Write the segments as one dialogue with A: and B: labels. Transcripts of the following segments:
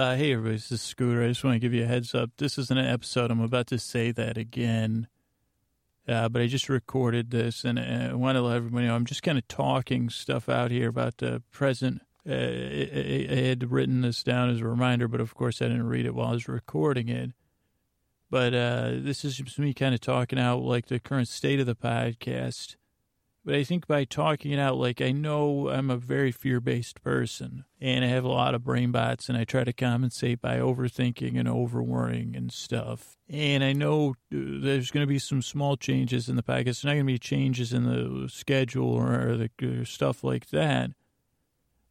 A: Uh, hey, everybody, this is Scooter. I just want to give you a heads up. This isn't an episode. I'm about to say that again. Uh, but I just recorded this and, and I want to let everybody know I'm just kind of talking stuff out here about the present. Uh, I, I had written this down as a reminder, but of course I didn't read it while I was recording it. But uh, this is just me kind of talking out like the current state of the podcast. But I think by talking it out, like I know I'm a very fear based person and I have a lot of brain bots and I try to compensate by overthinking and over worrying and stuff. And I know uh, there's going to be some small changes in the podcast. There's not going to be changes in the schedule or the or stuff like that.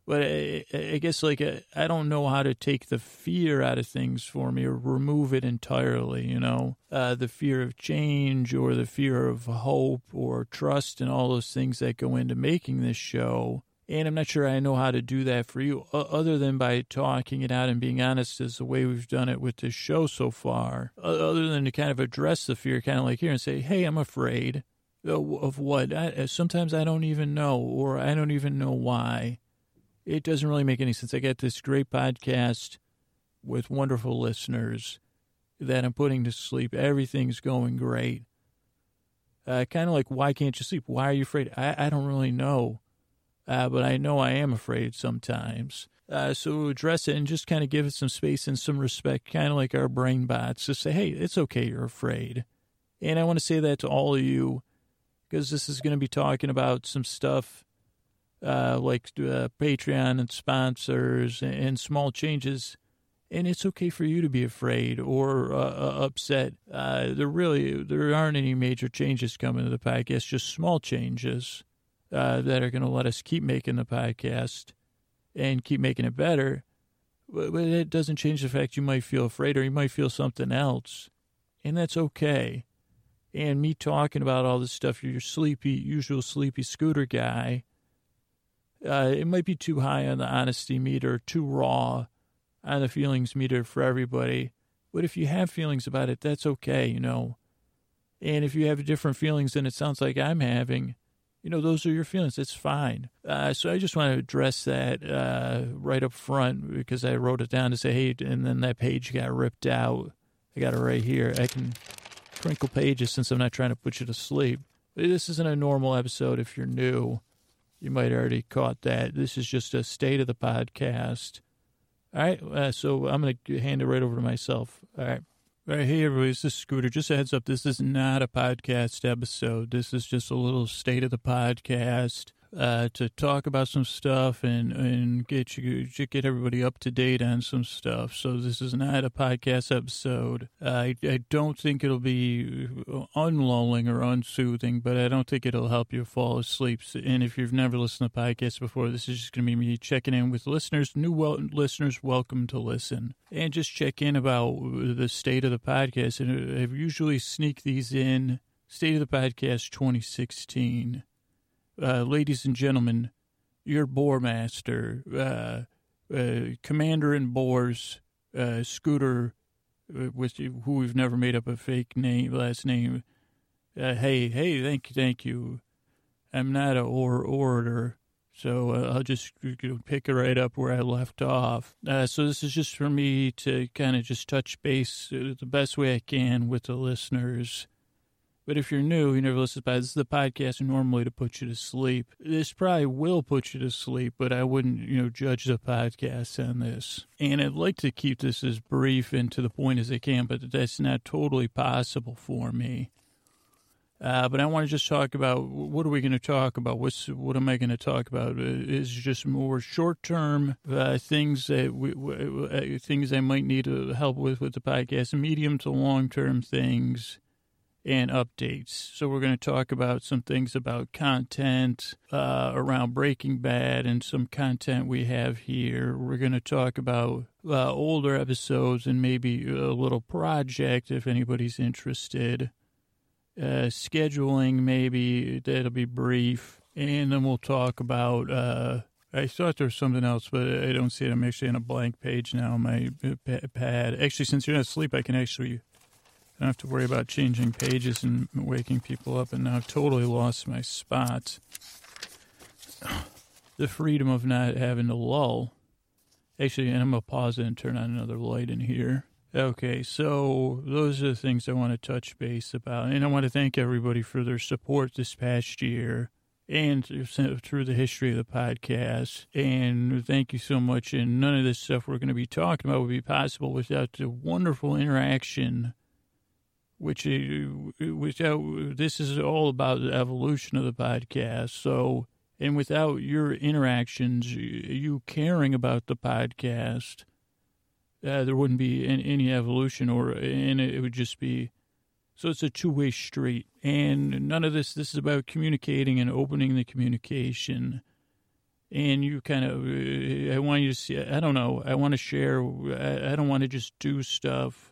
A: But I, I guess like I don't know how to take the fear out of things for me or remove it entirely. You know, uh, the fear of change or the fear of hope or trust and all those things that go into making this show. And I'm not sure I know how to do that for you, other than by talking it out and being honest, as the way we've done it with this show so far. Other than to kind of address the fear, kind of like here and say, "Hey, I'm afraid." Of what? I, sometimes I don't even know, or I don't even know why it doesn't really make any sense. I got this great podcast with wonderful listeners that I'm putting to sleep. Everything's going great. Uh, kind of like, why can't you sleep? Why are you afraid? I, I don't really know, uh, but I know I am afraid sometimes. Uh, so address it and just kind of give it some space and some respect, kind of like our brain bots. Just say, hey, it's okay, you're afraid. And I want to say that to all of you because this is going to be talking about some stuff uh, like uh, Patreon and sponsors and, small changes. And it's okay for you to be afraid or uh, uh upset. Uh, there really there aren't any major changes coming to the podcast, just small changes uh, that are going to let us keep making the podcast and keep making it better. But, but it doesn't change the fact you might feel afraid or you might feel something else, and that's okay. And me talking about all this stuff, you're sleepy, usual sleepy scooter guy uh, it might be too high on the honesty meter, too raw on the feelings meter for everybody. But if you have feelings about it, that's okay, you know. And if you have different feelings than it sounds like I'm having, you know, those are your feelings. It's fine. Uh, so I just want to address that uh, right up front because I wrote it down to say, hey, and then that page got ripped out. I got it right here. I can crinkle pages since I'm not trying to put you to sleep. This isn't a normal episode if you're new. You might already caught that. This is just a state of the podcast. All right, uh, so I'm going to hand it right over to myself. All right. All right, hey everybody, this is Scooter. Just a heads up, this is not a podcast episode. This is just a little state of the podcast uh, to talk about some stuff and, and get you get everybody up to date on some stuff. So this is not a podcast episode. Uh, I, I don't think it'll be unlulling or unsoothing, but I don't think it'll help you fall asleep. And if you've never listened to podcasts before, this is just going to be me checking in with listeners, new wel- listeners, welcome to listen, and just check in about the state of the podcast. And I usually sneak these in. State of the Podcast 2016 uh, ladies and gentlemen, your boar master, uh, uh, commander in boars, uh, scooter, with who we've never made up a fake name, last name. Hey, hey, thank you, thank you. I'm not a or orator, so I'll just pick it right up where I left off. so this is just for me to kind of just touch base the best way I can with the listeners. But if you're new, you never listened to this is the podcast normally to put you to sleep. This probably will put you to sleep, but I wouldn't, you know, judge the podcast on this. And I'd like to keep this as brief and to the point as I can, but that's not totally possible for me. Uh, but I want to just talk about what are we going to talk about? What's what am I going to talk about? Uh, is just more short term uh, things that we, uh, things I might need to help with with the podcast, medium to long term things and updates. So we're going to talk about some things about content uh, around Breaking Bad and some content we have here. We're going to talk about uh, older episodes and maybe a little project if anybody's interested. Uh, scheduling maybe that'll be brief, and then we'll talk about. Uh, I thought there was something else, but I don't see it. I'm actually on a blank page now on my pad. Actually, since you're not asleep, I can actually I don't have to worry about changing pages and waking people up, and now I've totally lost my spot. The freedom of not having to lull Actually, and I'm going to pause it and turn on another light in here. Okay, so those are the things I want to touch base about. And I want to thank everybody for their support this past year and through the history of the podcast. And thank you so much. And none of this stuff we're going to be talking about would be possible without the wonderful interaction, which, uh, this is all about the evolution of the podcast. So, and without your interactions, you caring about the podcast, uh, there wouldn't be any evolution, or and it would just be. So it's a two way street, and none of this. This is about communicating and opening the communication. And you kind of, uh, I want you to see. I don't know. I want to share. I, I don't want to just do stuff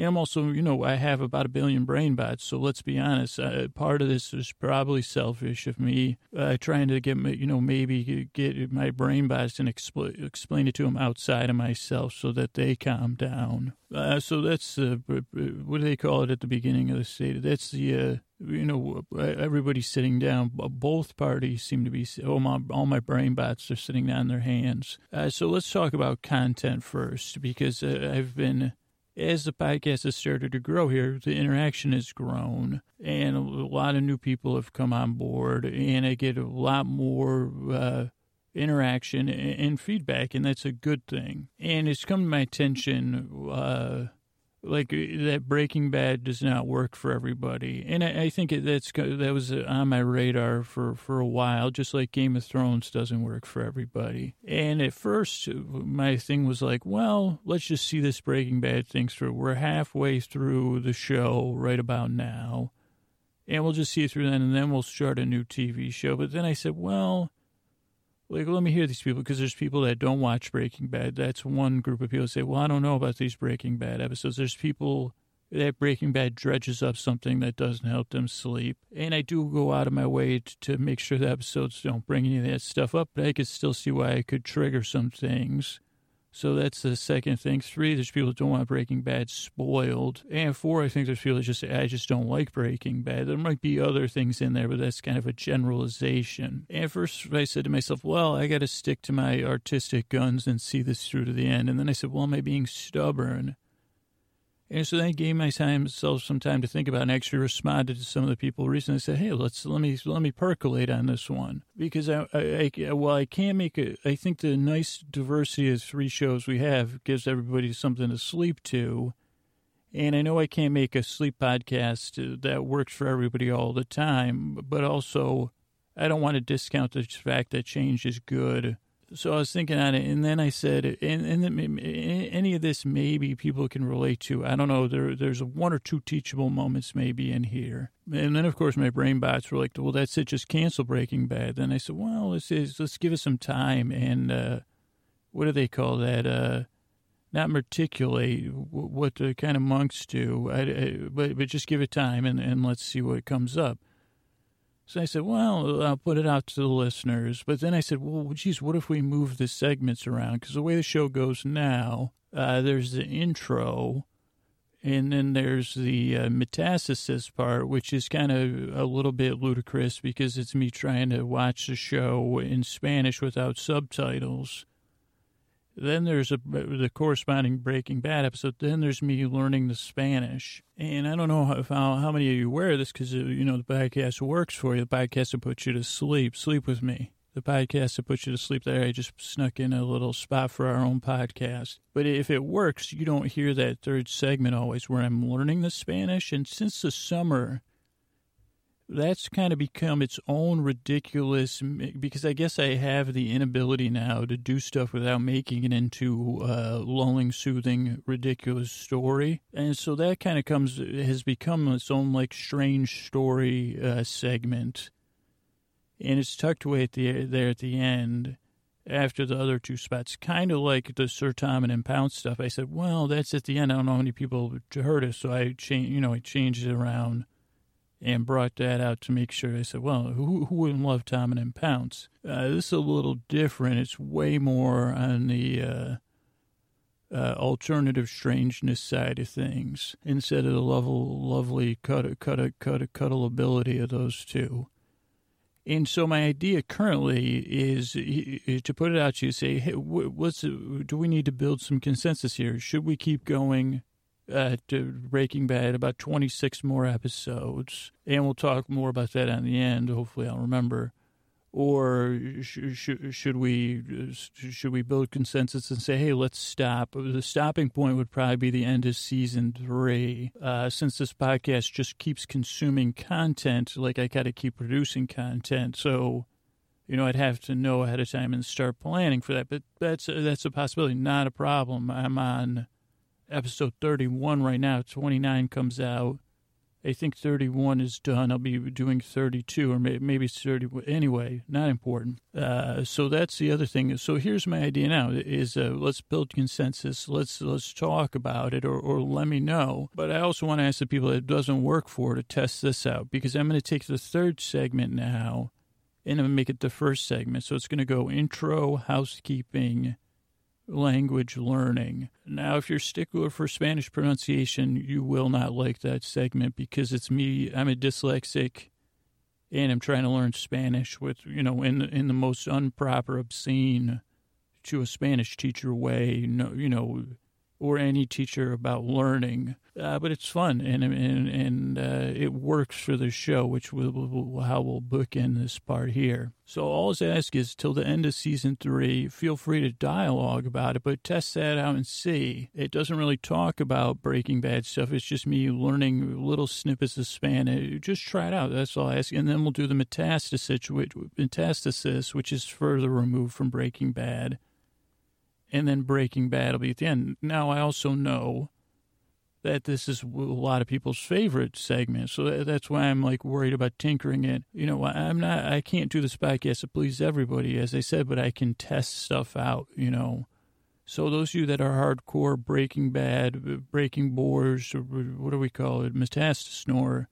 A: and I'm also, you know, I have about a billion brain bots. So let's be honest. Uh, part of this is probably selfish of me uh, trying to get, you know, maybe get my brain bots and expl- explain it to them outside of myself so that they calm down. Uh, so that's uh, what do they call it at the beginning of the state? That's the, uh, you know, everybody's sitting down. Both parties seem to be, oh, my, all my brain bots are sitting down their hands. Uh, so let's talk about content first because uh, I've been as the podcast has started to grow here, the interaction has grown and a lot of new people have come on board and I get a lot more uh, interaction and feedback, and that's a good thing. And it's come to my attention uh, like uh, that Breaking Bad does not work for everybody, and I, I think that's that was on my radar for for a while. Just like Game of Thrones doesn't work for everybody, and at first my thing was like, well, let's just see this Breaking Bad thing through. We're halfway through the show right about now, and we'll just see it through then, and then we'll start a new TV show. But then I said, well like, let me hear these people because there's people that don't watch Breaking Bad. That's one group of people say, well, I don't know about these Breaking Bad episodes. There's people that Breaking Bad dredges up something that doesn't help them sleep. And I do go out of my way to, to make sure the episodes don't bring any of that stuff up, but I could still see why I could trigger some things. So that's the second thing. Three, there's people that don't want Breaking Bad spoiled. And four, I think there's people that just I just don't like Breaking Bad. There might be other things in there, but that's kind of a generalization. And first I said to myself, well, I got to stick to my artistic guns and see this through to the end. And then I said, well, am I being stubborn? And so I gave myself some time to think about and actually responded to some of the people recently. I said, "Hey, let's let me let me percolate on this one because I, I, I well I can't make it. I think the nice diversity of three shows we have gives everybody something to sleep to, and I know I can't make a sleep podcast that works for everybody all the time, but also I don't want to discount the fact that change is good." So I was thinking on it, and then I said, and, and any of this maybe people can relate to. I don't know. There, there's one or two teachable moments maybe in here, and then of course my brain bots were like, "Well, that's it. Just cancel Breaking Bad." Then I said, "Well, let's let's give it some time." And uh, what do they call that? Uh, not matriculate what the kind of monks do, I, I, but but just give it time and, and let's see what comes up. So I said, well, I'll put it out to the listeners. But then I said, well, geez, what if we move the segments around? Because the way the show goes now, uh, there's the intro, and then there's the uh, metastasis part, which is kind of a little bit ludicrous because it's me trying to watch the show in Spanish without subtitles. Then there's a, the corresponding Breaking Bad episode. Then there's me learning the Spanish. And I don't know how, how, how many of you wear this because, uh, you know, the podcast works for you. The podcast will put you to sleep. Sleep with me. The podcast will put you to sleep there. I just snuck in a little spot for our own podcast. But if it works, you don't hear that third segment always where I'm learning the Spanish. And since the summer, that's kind of become its own ridiculous because I guess I have the inability now to do stuff without making it into a lulling, soothing, ridiculous story. And so that kind of comes, has become its own like strange story uh, segment. And it's tucked away at the, there at the end after the other two spots, kind of like the Sir Tom and Pounce stuff. I said, well, that's at the end. I don't know how many people heard it. So I changed, you know, I changed it around and brought that out to make sure. I said, well, who, who wouldn't love Tom and Pounce? Uh, this is a little different. It's way more on the uh, uh, alternative strangeness side of things instead of the level, lovely cut, cut, cut, cuddleability of those two. And so my idea currently is, is to put it out to you, say, hey, what's do we need to build some consensus here? Should we keep going uh, to Breaking Bad about 26 more episodes? And we'll talk more about that on the end. Hopefully, I'll remember or sh- sh- should we should we build consensus and say, hey, let's stop? The stopping point would probably be the end of season three, uh, since this podcast just keeps consuming content. Like I got to keep producing content, so you know I'd have to know ahead of time and start planning for that. But that's that's a possibility, not a problem. I'm on episode 31 right now. 29 comes out I think 31 is done. I'll be doing 32 or maybe 30. Anyway, not important. Uh, so that's the other thing. So here's my idea now: is uh, let's build consensus. Let's let's talk about it, or or let me know. But I also want to ask the people that doesn't work for to test this out because I'm going to take the third segment now, and I'm going to make it the first segment. So it's going to go intro, housekeeping language learning. Now, if you're stickler for Spanish pronunciation, you will not like that segment because it's me. I'm a dyslexic and I'm trying to learn Spanish with, you know, in, in the most improper, obscene to a Spanish teacher way, no, you know, or any teacher about learning. Uh, but it's fun and and and uh, it works for the show, which will, will, how we'll book in this part here. So all I ask is till the end of season three, feel free to dialogue about it, but test that out and see. It doesn't really talk about Breaking Bad stuff. It's just me learning little snippets of Spanish. Just try it out. That's all I ask. And then we'll do the metastasis, which, metastasis, which is further removed from Breaking Bad and then Breaking Bad will be at the end. Now, I also know that this is a lot of people's favorite segment, so that's why I'm like worried about tinkering it. You know, I'm not, I can't do this podcast to please everybody, as I said, but I can test stuff out. You know, so those of you that are hardcore Breaking Bad, Breaking Boars, what do we call it, Metastasis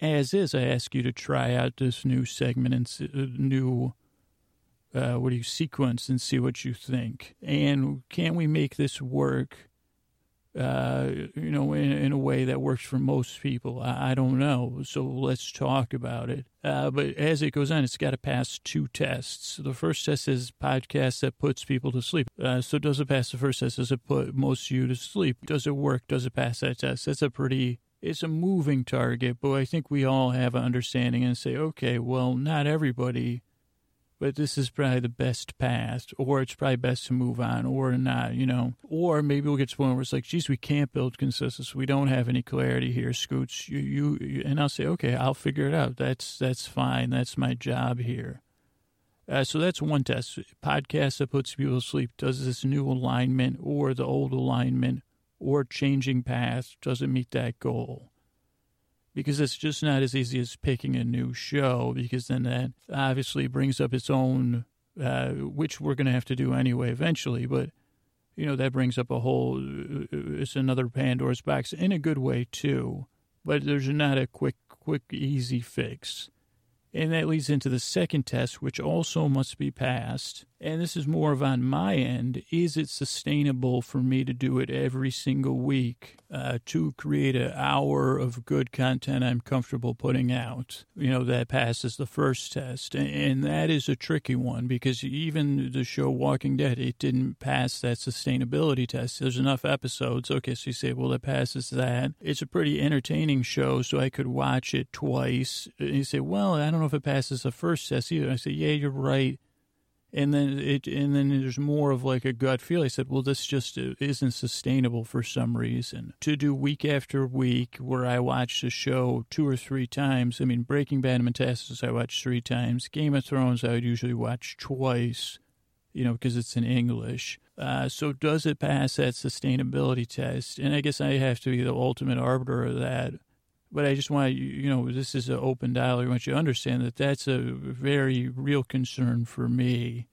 A: as is, I ask you to try out this new segment and uh, new uh, what do you sequence and see what you think. And can we make this work, uh, you know, in, in, a way that works for most people? I, I don't know. So let's talk about it. Uh, but as it goes on, it's got to pass two tests. The first test is podcast that puts people to sleep. Uh, so does it pass the first test? Does it put most of you to sleep? Does it work? Does it pass that test? That's a pretty it's a moving target, but I think we all have an understanding and say, okay, well, not everybody but this is probably the best path, or it's probably best to move on, or not, you know. Or maybe we'll get to the point where it's like, geez, we can't build consensus. We don't have any clarity here, Scoots. You, you, you and I'll say, okay, I'll figure it out. That's that's fine. That's my job here. Uh, so that's one test. Podcast that puts people to sleep. Does this new alignment or the old alignment or changing path doesn't meet that goal? Because it's just not as easy as picking a new show because then that obviously brings up its own, uh, which we're going to have to do anyway eventually. But, you know, that brings up a whole, uh, it's another Pandora's box in a good way too. But there's not a quick, quick, easy fix. And that leads into the second test, which also must be passed. And this is more of on my end. Is it sustainable for me to do it every single week uh, to create an hour of good content I'm comfortable putting out? You know, that passes the first test. And that is a tricky one because even the show Walking Dead, it didn't pass that sustainability test. There's enough episodes. Okay, so you say, well, it passes that. It's a pretty entertaining show, so I could watch it twice. And you say, well, I don't know if it passes the first test either. I say, yeah, you're right and then it and then there's more of like a gut feel. I said, well, this just isn't sustainable for some reason to do week after week where I watch the show two or three times. I mean, Breaking Bad and Metastasis I watched three times. Game of Thrones I would usually watch twice, you know, because it's in English. Uh, so does it pass that sustainability test? And I guess I have to be the ultimate arbiter of that. But I just want you, you know, this is an open dialogue. I want you to understand that that's a very real concern for me.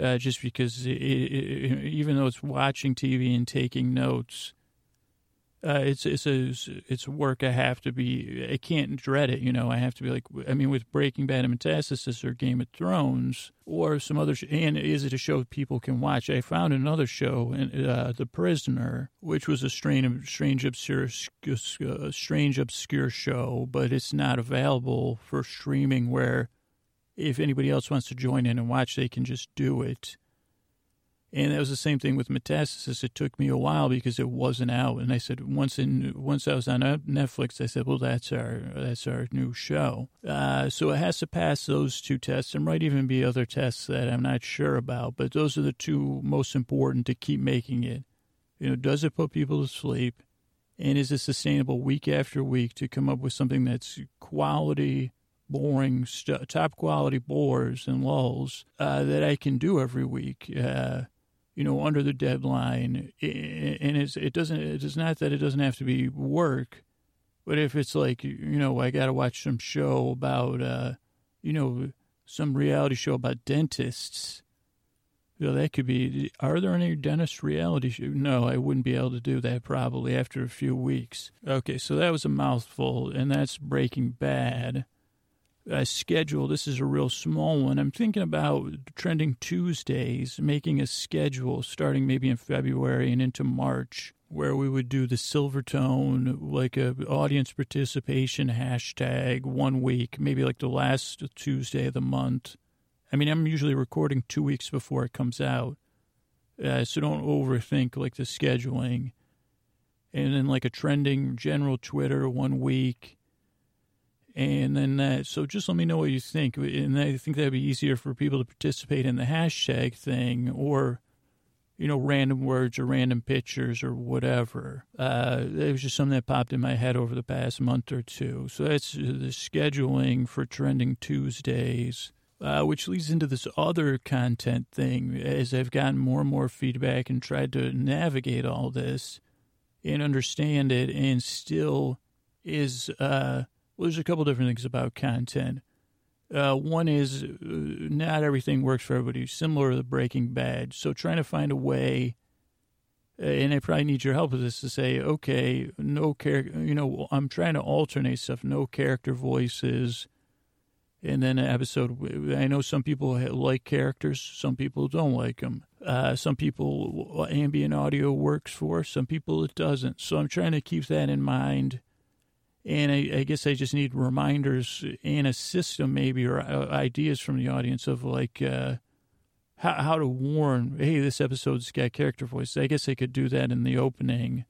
A: Uh, just because it, it, even though it's watching TV and taking notes, uh, it's it's a it's work. I have to be. I can't dread it. You know, I have to be like. I mean, with Breaking Bad and Metastasis or Game of Thrones or some other. Sh- and is it a show people can watch? I found another show, uh, The Prisoner, which was a strange, strange, obscure, uh, strange, obscure show, but it's not available for streaming. Where if anybody else wants to join in and watch, they can just do it. And that was the same thing with Metastasis. It took me a while because it wasn't out. And I said once in once I was on Netflix, I said, "Well, that's our that's our new show." Uh, so it has to pass those two tests. There might even be other tests that I'm not sure about, but those are the two most important to keep making it. You know, does it put people to sleep? And is it sustainable week after week to come up with something that's quality, boring, st- top quality bores and lulls uh, that I can do every week? Uh, you know, under the deadline. And it's, it doesn't, it's not that it doesn't have to be work, but if it's like, you know, I got to watch some show about, uh, you know, some reality show about dentists, you know, that could be, are there any dentist reality show? No, I wouldn't be able to do that probably after a few weeks. Okay, so that was a mouthful, and that's Breaking Bad uh, schedule. This is a real small one. I'm thinking about trending Tuesdays, making a schedule starting maybe in February and into March, where we would do the Silvertone, like a audience participation hashtag one week, maybe like the last Tuesday of the month. I mean, I'm usually recording two weeks before it comes out, uh, so don't overthink like the scheduling. And then like a trending general Twitter one week and then that, so just let me know what you think. And I think that'd be easier for people to participate in the hashtag thing or, you know, random words or random pictures or whatever. Uh, it was just something that popped in my head over the past month or two. So that's the scheduling for Trending Tuesdays. Uh, which leads into this other content thing as I've gotten more and more feedback and tried to navigate all this and understand it and still is uh, well, there's a couple different things about content. Uh, one is uh, not everything works for everybody, similar to the Breaking Bad. So trying to find a way, uh, and I probably need your help with this to say, okay, no character, you know, I'm trying to alternate stuff, no character voices. And then an episode, I know some people like characters, some people don't like them. Uh, some people ambient audio works for, some people it doesn't. So I'm trying to keep that in mind and I, I, guess I just need reminders and a system, maybe, or uh, ideas from the audience of like uh, how, how to warn, hey, this episode's got character voice. I guess I could do that in the opening.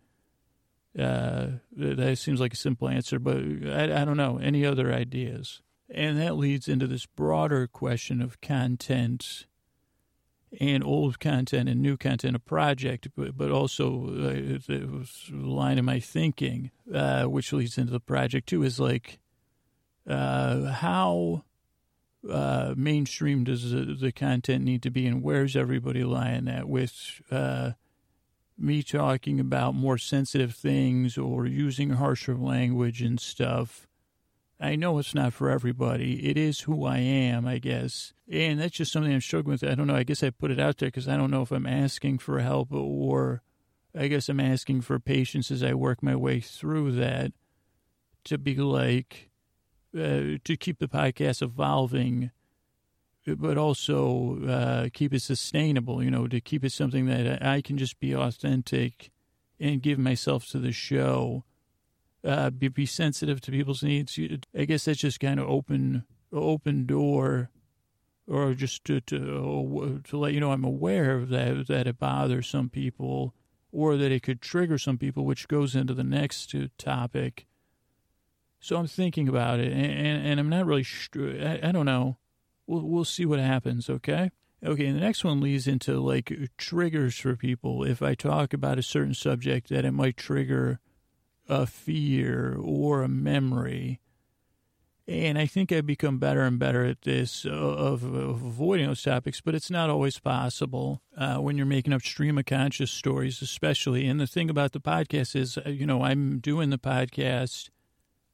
A: Uh, that seems like a simple answer, but I, I don't know. Any other ideas? And that leads into this broader question of content and old content and new content, a project, but, but also uh, it was a line of my thinking, uh, which leads into the project too, is like uh, how uh, mainstream does the, the, content need to be, and where's everybody lying at with uh, me talking about more sensitive things or using harsher language and stuff I know it's not for everybody. It is who I am, I guess. And that's just something I'm struggling with. I don't know. I guess I put it out there because I don't know if I'm asking for help or I guess I'm asking for patience as I work my way through that to be like, uh, to keep the podcast evolving, but also uh, keep it sustainable, you know, to keep it something that I can just be authentic and give myself to the show uh, be, be sensitive to people's needs. I guess that's just kind of open open door, or just to to to let you know I'm aware of that that it bothers some people, or that it could trigger some people, which goes into the next topic. So I'm thinking about it, and, and, and I'm not really sure. I, I don't know. We'll we'll see what happens. Okay. Okay, and the next one leads into like triggers for people. If I talk about a certain subject, that it might trigger a fear or a memory. And I think I've become better and better at this uh, of, of avoiding those topics, but it's not always possible uh, when you're making up stream of conscious stories, especially. And the thing about the podcast is, uh, you know, I'm doing the podcast.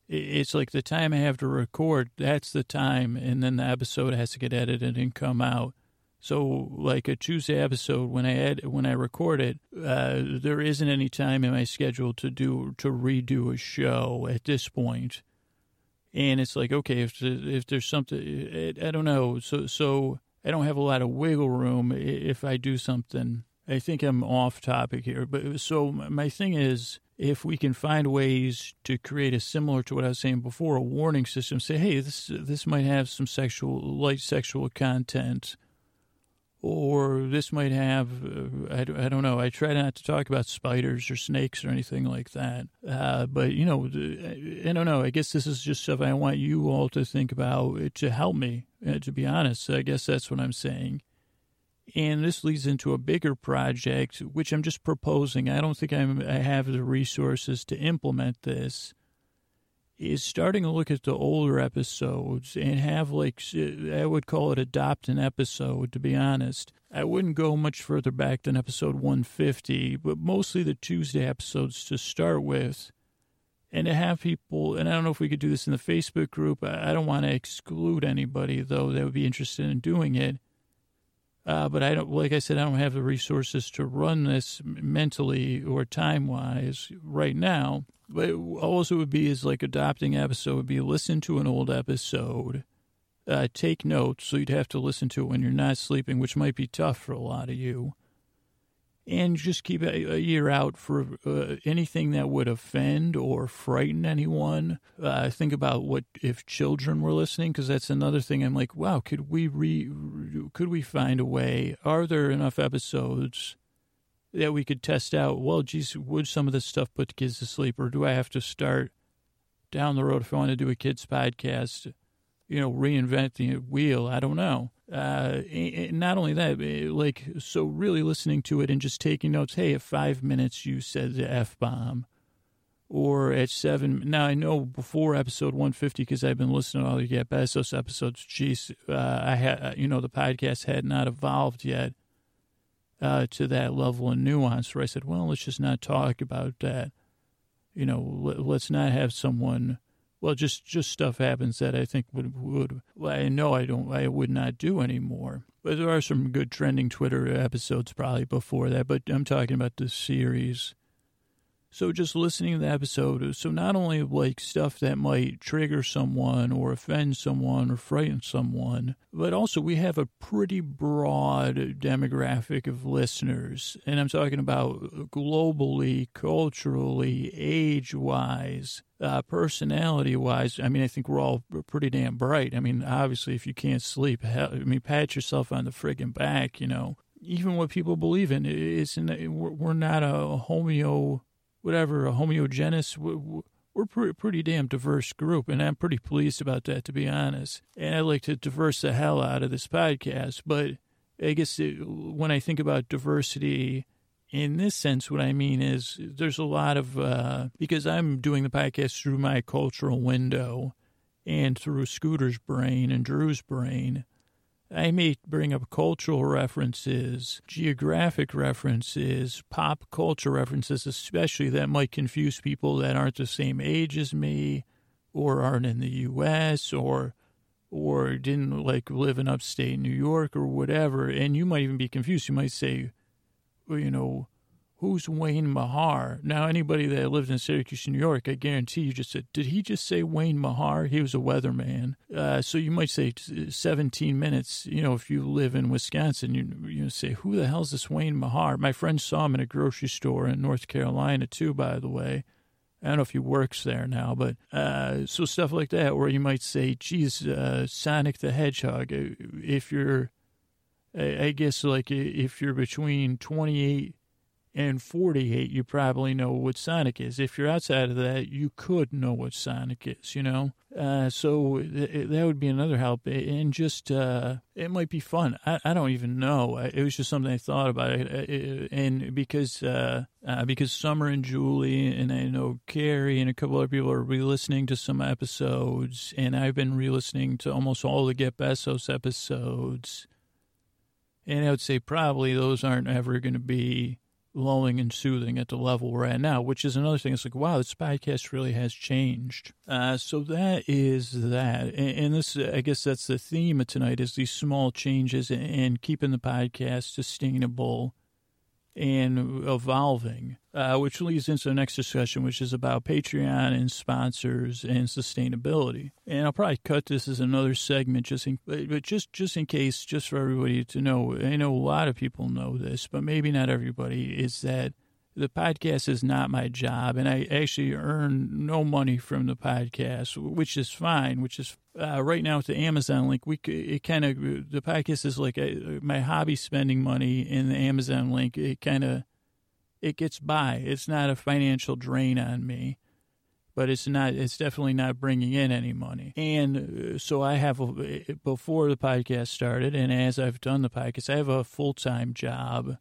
A: It's like the time I have to record, that's the time. And then the episode has to get edited and come out. So, like a Tuesday episode, when I ed, when I record it, uh, there isn't any time in my schedule to do to redo a show at this point. And it's like, okay, if if there's something, I don't know. So so I don't have a lot of wiggle room if I do something. I think I'm off topic here, but so my thing is if we can find ways to create a similar to what I was saying before, a warning system, say, hey, this this might have some sexual, light sexual content, or this might have, uh, I, I don't know. I try not to talk about spiders or snakes or anything like that. Uh, but, you know, I don't know. I guess this is just stuff I want you all to think about to help me, uh, to be honest. I guess that's what I'm saying. And this leads into a bigger project, which I'm just proposing. I don't think I'm, I have the resources to implement this. Is starting to look at the older episodes and have like, I would call it adopt an episode, to be honest. I wouldn't go much further back than episode 150, but mostly the Tuesday episodes to start with. And to have people, and I don't know if we could do this in the Facebook group. I don't want to exclude anybody, though, that would be interested in doing it uh, but I don't, like I said, I don't have the resources to run this mentally or time wise right now. But also it would be is like adopting episode would be listen to an old episode, uh, take notes. So you'd have to listen to it when you're not sleeping, which might be tough for a lot of you and just keep a, year out for uh, anything that would offend or frighten anyone. Uh, think about what if children were listening, because that's another thing. I'm like, wow, could we re, could we find a way? Are there enough episodes that we could test out? Well, geez, would some of this stuff put kids to sleep, or do I have to start down the road if I want to do a kids podcast? You know, reinvent the wheel. I don't know uh, not only that, eh, like, so really listening to it and just taking notes. Hey, at five minutes, you said the F bomb. Or at seven. Now, I know before episode 150, because I've been listening to all the Get Bezos episodes, geez, uh, I had, uh, you know, the podcast had not evolved yet uh, to that level of nuance where I said, well, let's just not talk about that. You know, let, let's not have someone well, just just stuff happens that I think would would I know I don't I would not do anymore. But there are some good trending Twitter episodes probably before that. But I'm talking about the series so just listening to the episode, so not only like stuff that might trigger someone or offend someone or frighten someone, but also we have a pretty broad demographic of listeners. And I'm talking about globally, culturally, age wise, uh, personality wise. I mean, I think we're all pretty damn bright. I mean, obviously, if you can't sleep, hell, I mean, pat yourself on the friggin' back, you know. Even what people believe in, it's in, we're not a homeo whatever, a homogeneous. We're pretty, pretty damn diverse group, and I'm pretty pleased about that, to be honest. And I like to diverse the hell out of this podcast, but I guess it, when I think about diversity in this sense, what I mean is there's a lot of, uh, because I'm doing the podcast through my cultural window and through Scooter's brain and Drew's brain, I may bring up cultural references, geographic references, pop culture references, especially that might confuse people that aren't the same age as me or aren't in the U.S. or or didn't like live in upstate New York or whatever. And you might even be confused. You might say, well, you know, who's Wayne Mahar? Now, anybody that lived in Syracuse, New York, I guarantee you just said, did he just say Wayne Mahar? He was a weatherman. Uh, so you might say 17 minutes. You know, if you live in Wisconsin, you, you say, who the hell's this Wayne Mahar? My friend saw him in a grocery store in North Carolina, too, by the way. I don't know if he works there now, but uh, so stuff like that, where you might say, geez, uh, Sonic the Hedgehog. Uh, if you're, I guess, like if you're between 28 and 48, you probably know what Sonic is. If you're outside of that, you could know what Sonic is, you know? Uh, so th- that would be another help. And just, uh, it might be fun. I, I don't even know. It was just something I thought about. It. And because, uh, uh, because Summer and Julie and I know Carrie and a couple other people are re-listening to some episodes, and I've been re-listening to almost all the Get Bezos episodes. And I would say probably those aren't ever going to be lulling and soothing at the level we're at now, which is another thing. It's like, wow, this podcast really has changed. Uh, so that is that. And, and, this, I guess that's the theme of tonight is these small changes and keeping the podcast sustainable and evolving, uh, which leads into the next discussion, which is about Patreon and sponsors and sustainability. And I'll probably cut this as another segment, just in, but just just in case, just for everybody to know. I know a lot of people know this, but maybe not everybody. Is that the podcast is not my job, and I actually earn no money from the podcast, which is fine. Which is uh, right now with the Amazon link, we it kind of the podcast is like a, my hobby spending money in the Amazon link. It kind of it gets by. It's not a financial drain on me, but it's not. It's definitely not bringing in any money. And uh, so I have a, before the podcast started, and as I've done the podcast, I have a full time job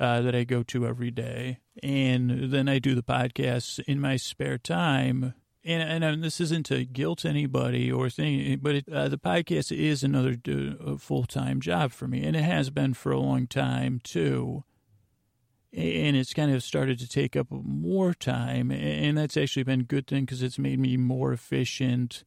A: uh, that I go to every day. And then I do the podcasts in my spare time. And, and, and this isn't to guilt anybody or thing, but it, uh, the podcast is another uh, full time job for me. And it has been for a long time, too. And it's kind of started to take up more time. And that's actually been a good thing because it's made me more efficient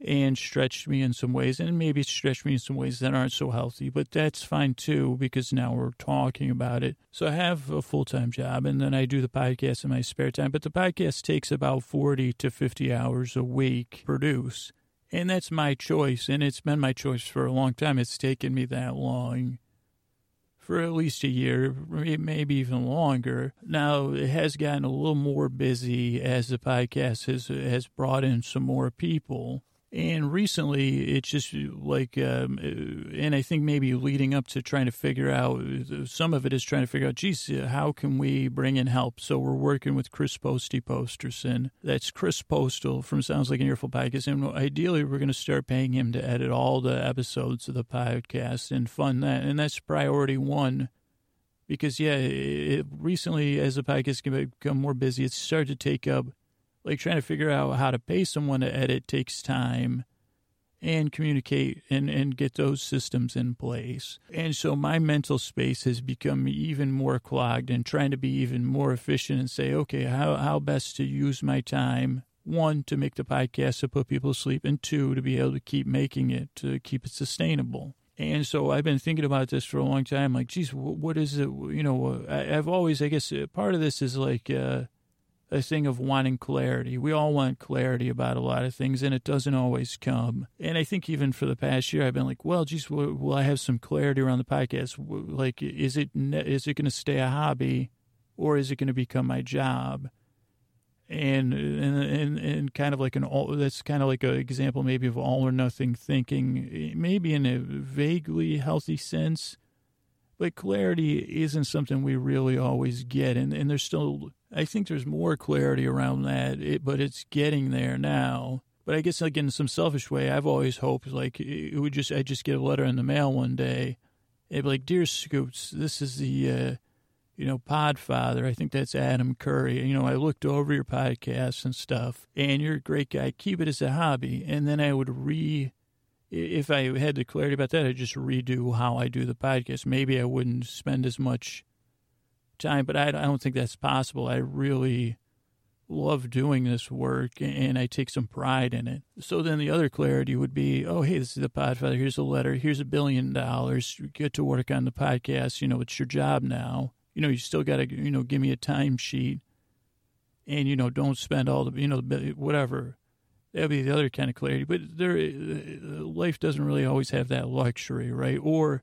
A: and stretched me in some ways, and maybe stretched me in some ways that aren't so healthy, but that's fine too because now we're talking about it. So I have a full time job, and then I do the podcast in my spare time, but the podcast takes about 40 to 50 hours a week to produce. And that's my choice, and it's been my choice for a long time. It's taken me that long for at least a year, maybe even longer. Now it has gotten a little more busy as the podcast has has brought in some more people. And recently, it's just like, um, uh, and I think maybe leading up to trying to figure out, some of it is trying to figure out, geez, how can we bring in help? So we're working with Chris Posty Posterson. That's Chris Postal from Sounds Like an Earful podcast. And ideally, we're going to start paying him to edit all the episodes of the podcast and fund that. And that's priority one. Because, yeah, it, recently, as the podcast become more busy, it's started to take up like trying to figure out how to pay someone to edit takes time and communicate and, and get those systems in place. And so my mental space has become even more clogged and trying to be even more efficient and say, okay, how, how best to use my time. One, to make the podcast to put people to sleep, and two, to be able to keep making it, to keep it sustainable. And so I've been thinking about this for a long time. Like, geez, what is it? You know, I've always, I guess, part of this is like, uh, a thing of wanting clarity. We all want clarity about a lot of things, and it doesn't always come. And I think even for the past year, I've been like, well, geez, will, will I have some clarity around the podcast? Like, is it is it going to stay a hobby, or is it going to become my job? And and and, and kind of like an all that's kind of like an example maybe of all or nothing thinking, maybe in a vaguely healthy sense. But clarity isn't something we really always get, and, and there's still I think there's more clarity around that, it, but it's getting there now. But I guess like in some selfish way, I've always hoped like it would just I just get a letter in the mail one day, it'd be like, "Dear Scoots, this is the, uh, you know, Podfather. I think that's Adam Curry. You know, I looked over your podcast and stuff, and you're a great guy. Keep it as a hobby." And then I would re, if I had the clarity about that, I'd just redo how I do the podcast. Maybe I wouldn't spend as much time, but I, don't think that's possible. I really love doing this work and I take some pride in it. So then the other clarity would be, oh, hey, this is the Podfather. Here's a letter. Here's a billion dollars. get to work on the podcast. You know, it's your job now. You know, you still got to, you know, give me a timesheet and, you know, don't spend all the, you know, whatever. That'd be the other kind of clarity. But there, uh, life doesn't really always have that luxury, right? Or,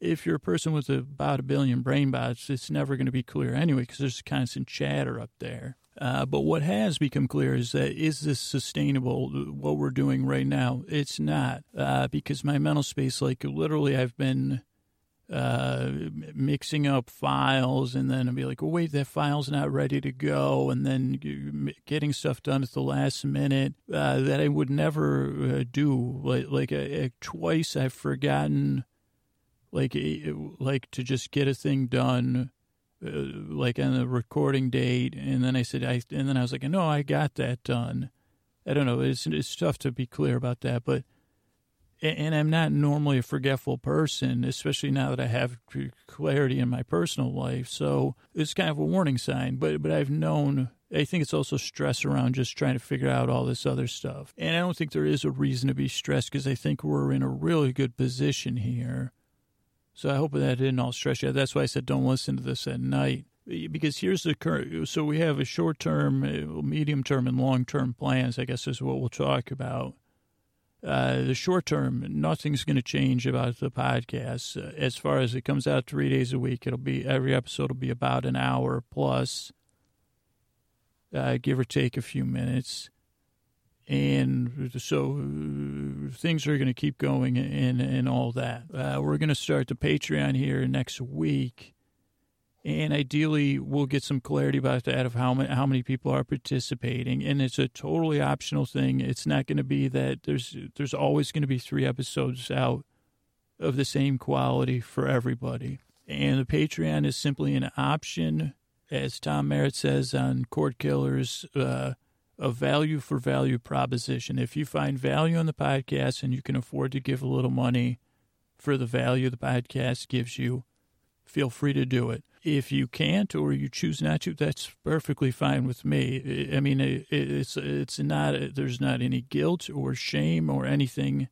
A: if you're a person with about a billion brain bots, it's never going to be clear anyway because there's constant chatter up there. Uh, but what has become clear is that is this sustainable, what we're doing right now? It's not uh, because my mental space, like literally, I've been uh, mixing up files and then I'll be like, oh, wait, that file's not ready to go. And then getting stuff done at the last minute uh, that I would never uh, do. Like, like twice I've forgotten like eh, like to just get a thing done uh, like on the recording date and then I said I and then I was like no I got that done. I don't know it's it's tough to be clear about that but and I'm not normally a forgetful person especially now that I have clarity in my personal life so it's kind of a warning sign but but I've known I think it's also stress around just trying to figure out all this other stuff and I don't think there is a reason to be stressed because I think we're in a really good position here So I hope that didn't all stress you. That's why I said don't listen to this at night. Because here's the current. So we have a short term, medium term, and long term plans, I guess is what we'll talk about. Uh, the short term, nothing's going to change about the podcast. Uh, as far as it comes out three days a week, it'll be every episode will be about an hour plus, uh, give or take a few minutes and so uh, things are going to keep going and and all that. Uh, we're going to start the Patreon here next week, and ideally we'll get some clarity about that of how many how many people are participating. And it's a totally optional thing. It's not going to be that there's there's always going to be three episodes out of the same quality for everybody. And the Patreon is simply an option, as Tom Merritt says on Cordkillers. Uh, a value for value proposition. If you find value in the podcast and you can afford to give a little money for the value the podcast gives you, feel free to do it. If you can't or you choose not to, that's perfectly fine with me. I mean, it's it's not there's not any guilt or shame or anything.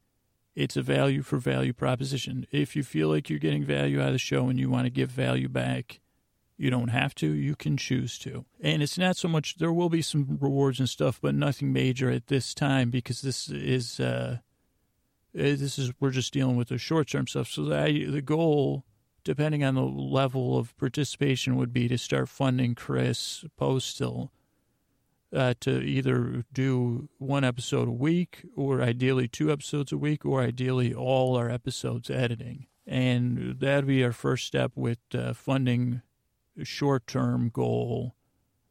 A: It's a value for value proposition. If you feel like you're getting value out of the show and you want to give value back, you don't have to. You can choose to. And it's not so much, there will be some rewards and stuff, but nothing major at this time because this is, uh, eh, this is, we're just dealing with the short term stuff. So the, the goal, depending on the level of participation, would be to start funding Chris Postal uh, to either do one episode a week or ideally two episodes a week or ideally all our episodes editing. And that'd be our first step with uh, funding short term goal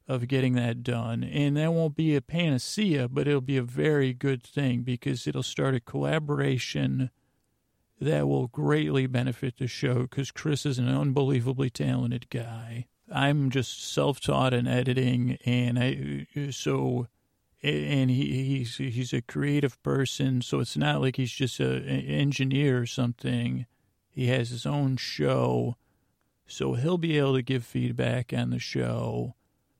A: of getting that done. And that won't be a panacea, but it'll be a very good thing because it'll start a collaboration that will greatly benefit the show because Chris is an unbelievably talented guy. I'm just self taught in editing, and I so and he, he's he's a creative person, so it's not like he's just a, an engineer or something. He has his own show so he'll be able to give feedback on the show.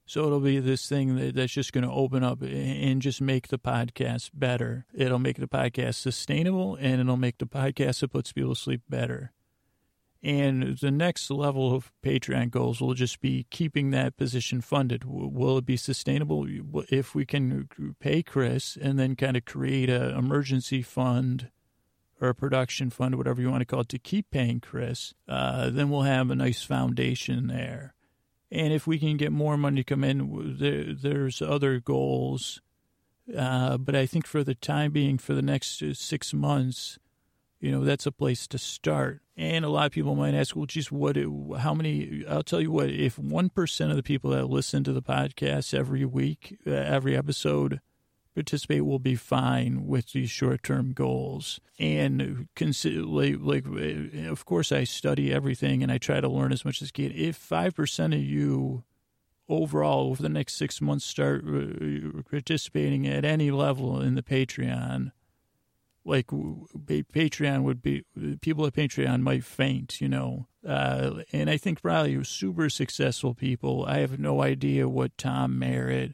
A: So it'll be this thing that, that's just going to open up and just make the podcast better. It'll make the podcast sustainable and it'll make the podcast that puts people to sleep better. And the next level of Patreon goals will just be keeping that position funded. Will it be sustainable if we can pay Chris and then kind of create an emergency fund or a production fund, whatever you want to call it, to keep paying Chris, uh, then we'll have a nice foundation there. And if we can get more money to come in, there, there's other goals. Uh, but I think for the time being, for the next six months, you know, that's a place to start. And a lot of people might ask, well, geez, what, how many, I'll tell you what, if 1% of the people that listen to the podcast every week, uh, every episode, participate will be fine with these short-term goals. And consider, like, like, of course, I study everything and I try to learn as much as I can. If five percent of you overall over the next six months start uh, participating at any level in the Patreon, like Patreon would be, people at Patreon might faint, you know. Uh, and I think probably super successful people. I have no idea what Tom Merritt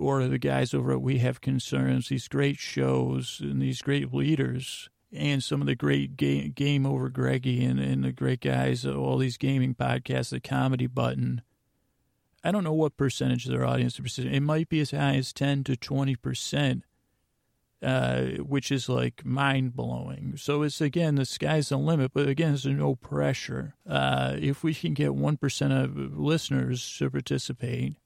A: or the guys over at We Have Concerns, these great shows and these great leaders, and some of the great game, GameOverGreggy and, and the great guys, all these gaming podcasts, the Comedy Button. I don't know what percentage of their audience. It might be as high as 10 to 20 percent, uh, which is like mind blowing. So it's again, the sky's the limit, but again, there's no pressure. Uh, if we can get 1% of listeners to participate,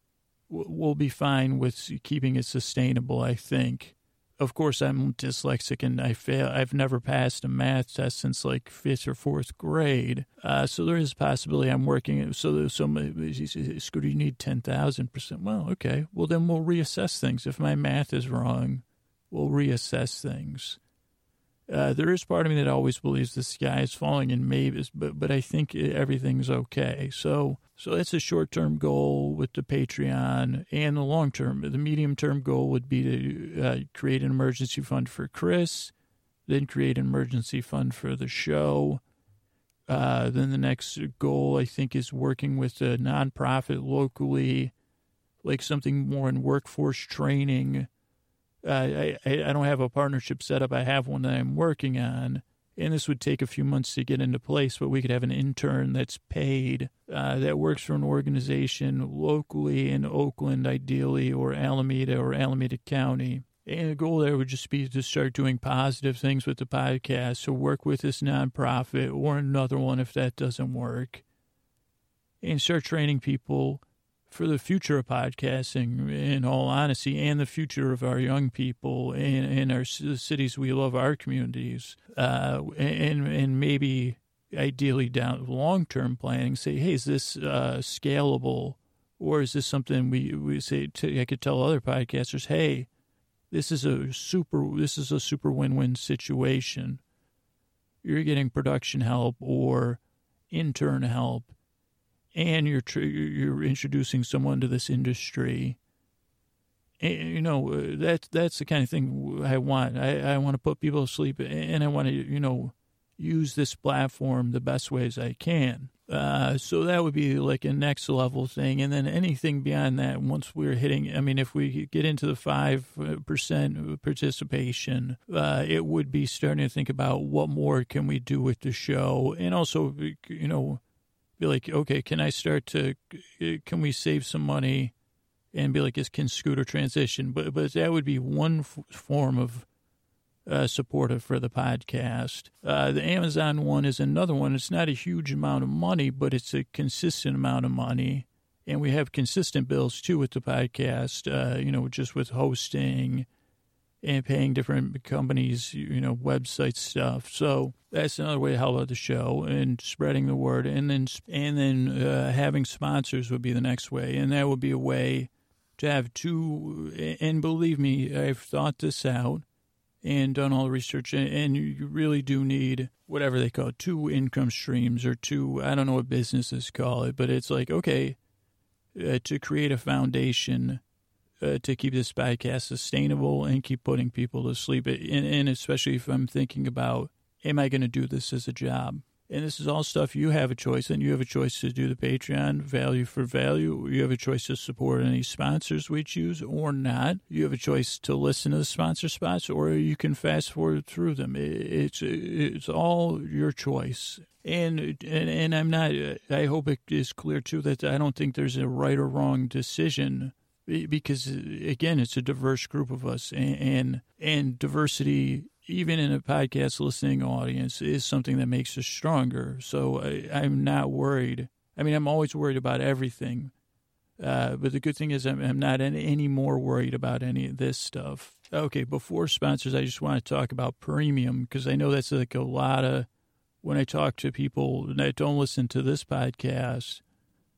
A: we'll be fine with keeping it sustainable, I think. Of course, I'm dyslexic and I fail. I've never passed a math test since like fifth or fourth grade. Uh, so there is a possibility I'm working. So, so do you need 10,000%? Well, okay. Well, then we'll reassess things. If my math is wrong, we'll reassess things. Uh, there is part of me that always believes the sky is falling and maybe, but but I think everything's okay. So so that's a short term goal with the Patreon, and the long term, the medium term goal would be to uh, create an emergency fund for Chris, then create an emergency fund for the show. Uh, then the next goal I think is working with a nonprofit locally, like something more in workforce training I, I, I don't have a partnership set up. I have one that I'm working on. and this would take a few months to get into place, but we could have an intern that's paid, uh, that works for an organization locally in Oakland, ideally, or Alameda or Alameda County. And the goal there would just be to start doing positive things with the podcast. So work with this nonprofit or another one if that doesn't work. And start training people for the future of podcasting, in all honesty, and the future of our young people in, in our cities we love, our communities, uh, and and maybe ideally down long term planning. Say, hey, is this uh, scalable, or is this something we we say? I could tell other podcasters, hey, this is a super this is a super win win situation. You're getting production help or intern help and you're tr- you're introducing someone to this industry. And, you know uh, that's that's the kind of thing I want. I, I want to put people to sleep, and I want to you know use this platform the best ways I can. Uh, so that would be like a next level thing, and then anything beyond that, once we're hitting, I mean, if we get into the five percent participation, uh, it would be starting to think about what more can we do with the show, and also, you know, be like, okay, can I start to, can we save some money and be like, can Scooter transition? But, but that would be one f- form of uh, supportive for the podcast. Uh, the Amazon one is another one. It's not a huge amount of money, but it's a consistent amount of money. And we have consistent bills too with the podcast, uh, you know, just with hosting and paying different companies, you know, website stuff. So that's another way to help out the show and spreading the word. And then, and then uh, having sponsors would be the next way. And that would be a way to have two. And believe me, I've thought this out and done all the research. And you really do need whatever they call it, two income streams or two, I don't know what businesses call it, but it's like, okay, uh, to create a foundation uh, to keep this podcast sustainable and keep putting people to sleep. And, and especially if I'm thinking about, am I going to do this as a job? And this is all stuff you have a choice and you have a choice to do the Patreon value for value. You have a choice to support any sponsors we choose or not. You have a choice to listen to the sponsor spots or you can fast forward through them. It's, it's all your choice. And, and, and I'm not, I hope it is clear too that I don't think there's a right or wrong decision because again, it's a diverse group of us, and, and and, diversity, even in a podcast listening audience, is something that makes us stronger. So I, I'm not worried. I mean, I'm always worried about everything, uh, but the good thing is I'm, I'm not any, any more worried about any of this stuff. Okay, before sponsors, I just want to talk about premium because I know that's like a lot of when I talk to people that don't listen to this podcast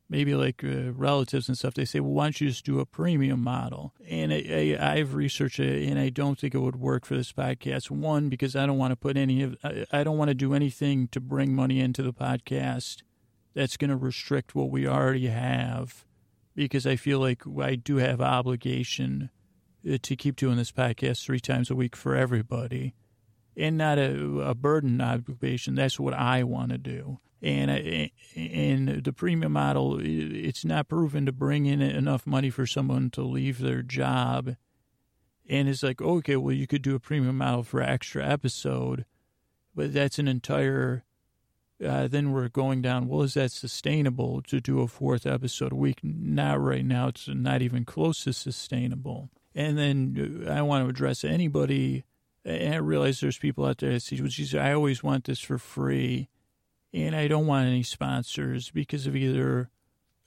A: maybe like uh, relatives and stuff, they say, well, why don't you just do a premium model? And I, I, have researched it, and I don't think it would work for this podcast. One, because I don't want to put any of, I, I don't want to do anything to bring money into the podcast that's going to restrict what we already have, because I feel like I do have obligation uh, to keep doing this podcast three times a week for everybody. And not a, a burden obligation. That's what I want to do and and the premium model it's not proven to bring in enough money for someone to leave their job. And it's like okay well you could do a premium model for extra episode but that's an entire uh, then we're going down. Well is that sustainable to do a fourth episode a week? Not right now. It's not even close to sustainable. And then uh, i want to address anybody. And i realize there's people out there that see well, geez, i always want this for free and I don't want any sponsors because of either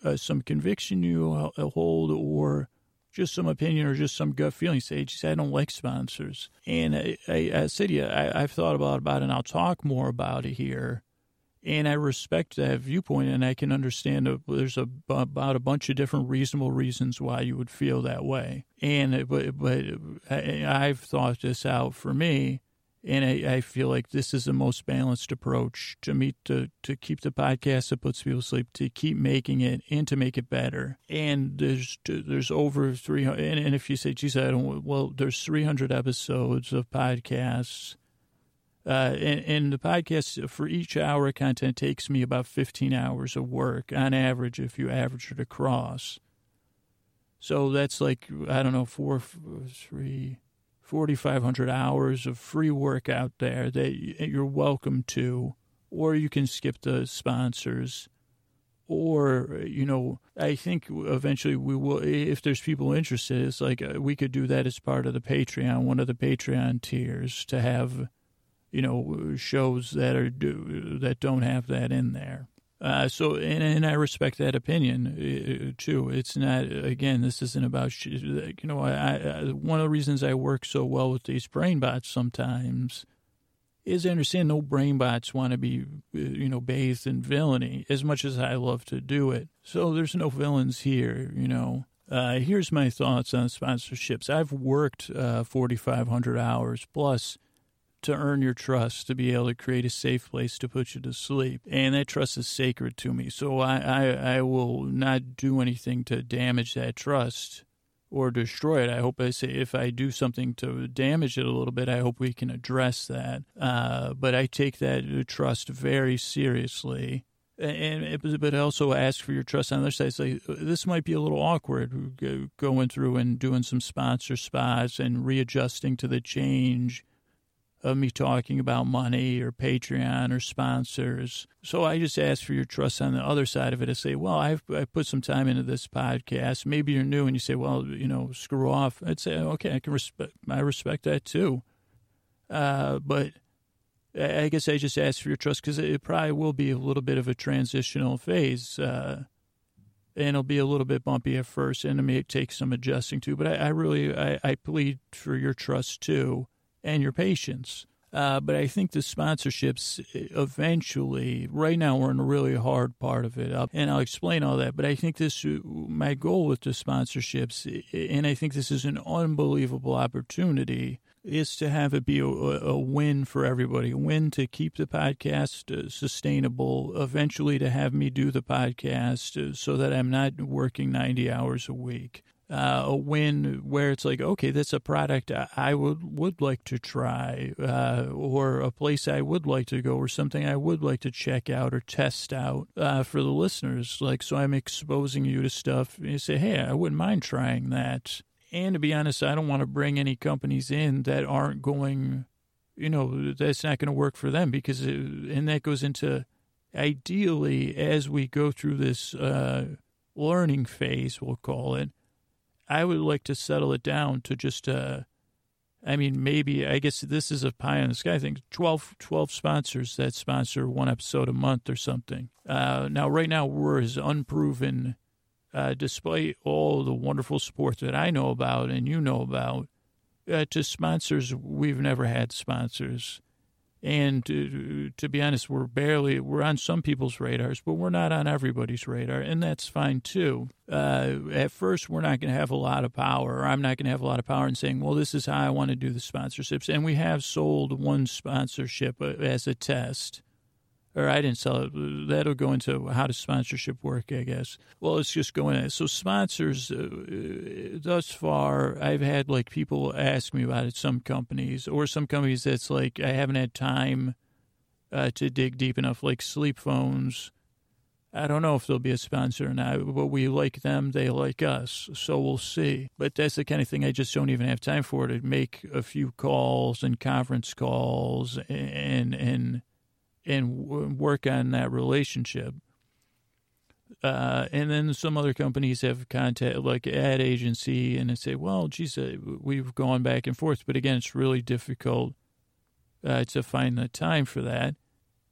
A: uh, some conviction you uh, hold or just some opinion or just some gut feeling. Say, just I don't like sponsors. And I, I, I said, yeah, I, have thought about about it, and I'll talk more about it here. And I respect that viewpoint, and I can understand that there's a, about a bunch of different reasonable reasons why you would feel that way. And uh, but but uh, I, I've thought this out for me and I, I, feel like this is the most balanced approach to meet to, to keep the podcast that puts people to sleep, to keep making it and to make it better. And there's there's over 300. And, and if you say, geez, I don't, well, there's 300 episodes of podcasts. Uh, and, and the podcast for each hour of content takes me about 15 hours of work on average, if you average it across. So that's like, I don't know, four, three, 4,500 hours of free work out there that you're welcome to, or you can skip the sponsors. Or, you know, I think eventually we will, if there's people interested, it's like uh, we could do that as part of the Patreon, one of the Patreon tiers to have, you know, shows that are do, that don't have that in there. Uh, so, and, and I respect that opinion uh, too. It's not, again, this isn't about, you know, I, I, one of the reasons I work so well with these brain bots sometimes is I understand no brain bots want to be, uh, you know, bathed in villainy as much as I love to do it. So there's no villains here, you know. Uh, here's my thoughts on sponsorships. I've worked uh, 4,500 hours plus to earn your trust, to be able to create a safe place to put you to sleep. And that trust is sacred to me. So I, I, I will not do anything to damage that trust or destroy it. I hope I say if I do something to damage it a little bit, I hope we can address that. Uh, but I take that trust very seriously. And but also ask for your trust on the other side. Say this might be a little awkward, going through and doing some sponsor spots and readjusting to the change of me talking about money or Patreon or sponsors. So I just ask for your trust on the other side of it. I say, well, I've I put some time into this podcast. Maybe you're new and you say, well, you know, screw off. I'd say, okay, I can respect. I respect that too. Uh, but I guess I just ask for your trust because it probably will be a little bit of a transitional phase. Uh, and it'll be a little bit bumpy at first, and it may take some adjusting to. But I, I really, I, I plead for your trust too and your patience. Uh, but I think the sponsorships eventually, right now we're in a really hard part of it, and I'll explain all that. But I think this, my goal with the sponsorships, and I think this is an unbelievable opportunity, is to have it be a, a win for everybody, a win to keep the podcast uh, sustainable, eventually to have me do the podcast uh, so that I'm not working 90 hours a week uh, win where it's like, okay, that's a product I would would like to try, uh, or a place I would like to go, or something I would like to check out or test out uh, for the listeners. Like, so I'm exposing you to stuff. You say, hey, I wouldn't mind trying that. And to be honest, I don't want to bring any companies in that aren't going, you know, that's not going to work for them because, it, and that goes into ideally as we go through this uh, learning phase, we'll call it I would like to settle it down to just, uh, I mean, maybe, I guess this is a pie in the sky thing 12, 12 sponsors that sponsor one episode a month or something. Uh, now, right now, we're as unproven, uh, despite all the wonderful support that I know about and you know about, uh, to sponsors, we've never had sponsors. And to, to, be honest, we're barely, we're on some people's radars, but we're not on everybody's radar, and that's fine too. Uh, at first, we're not going to have a lot of power. Or I'm not going to have a lot of power in saying, well, this is how I want to do the sponsorships. And we have sold one sponsorship uh, as a test I didn't sell it. That'll go into how does sponsorship work, I guess. Well, it's just going. So sponsors, uh, thus far, I've had like people ask me about it. Some companies or some companies that's like I haven't had time uh, to dig deep enough, like SleepPhones. I don't know if they'll be a sponsor or not, but we like them, they like us, so we'll see. But that's the kind of thing I just don't even have time for to make a few calls and conference calls and and and work on that relationship. Uh, and then some other companies have contact, like ad agency, and they say, well, geez, uh, we've gone back and forth. But again, it's really difficult uh, to find the time for that.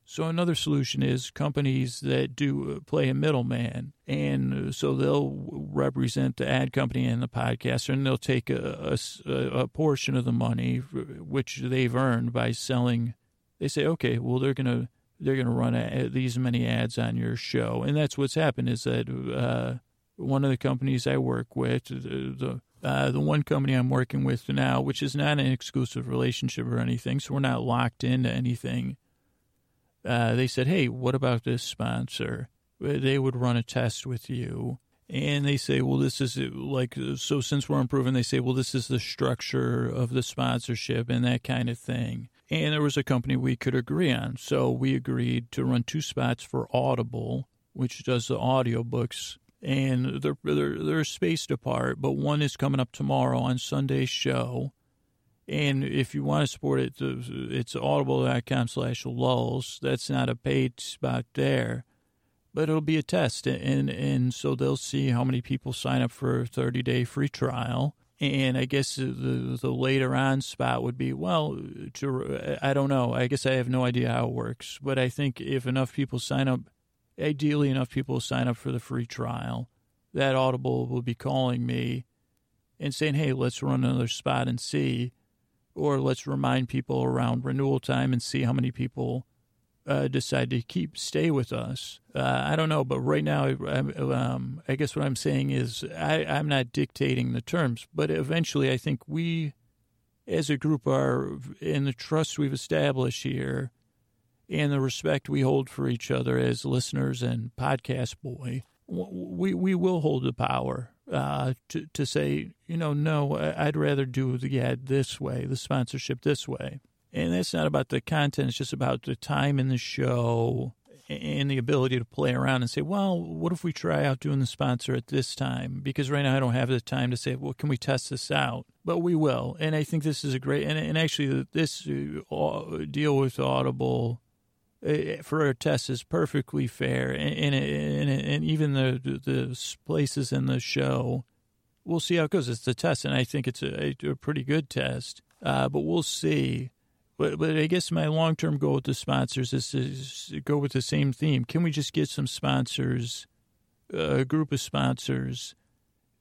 A: So another solution is companies that do uh, play a middleman, and uh, so they'll represent the ad company and the podcaster, and they'll take a, a, a portion of the money which they've earned by selling – they say, okay, well, they're to they're to run a, these many ads on your show, and that's what's happened. Is that uh, one of the companies I work with, the the, uh, the one company I'm working with now, which is not an exclusive relationship or anything, so we're not locked into anything. Uh, they said, hey, what about this sponsor? They would run a test with you. And they say, well, this is like, so since we're improving, they say, well, this is the structure of the sponsorship and that kind of thing and there was a company we could agree on. So we agreed to run two spots for Audible, which does the audiobooks, and they're, they're, they're spaced apart, but one is coming up tomorrow on Sunday's show, And if you want to support it, it's audible.com slash lulls. That's not a paid spot there, but it'll be a test. And, and so they'll see how many people sign up for a 30 day free trial. And I guess the, the later on spot would be, well, to, I don't know. I guess I have no idea how it works. But I think if enough people sign up, ideally enough people sign up for the free trial, that Audible will be calling me and saying, hey, let's run another spot and see or let's remind people around renewal time and see how many people uh, decide to keep stay with us. Uh, I don't know, but right now, um, I guess what I'm saying is I, I'm not dictating the terms, but eventually, I think we, as a group, are in the trust we've established here, and the respect we hold for each other as listeners and podcast boy. We we will hold the power uh, to to say, you know, no, I'd rather do the ad this way, the sponsorship this way. And that's not about the content, it's just about the time in the show and the ability to play around and say, well, what if we try out doing the sponsor at this time? Because right now I don't have the time to say, well, can we test this out? But we will. And I think this is a great, and, and actually, this uh, deal with Audible uh, for a test is perfectly fair, and and, and, and even the the places in the show, we'll see how it goes. It's a test, and I think it's a, a pretty good test. Uh, but we'll see. But, but I guess my long term goal with the sponsors is to go with the same theme. Can we just get some sponsors, a group of sponsors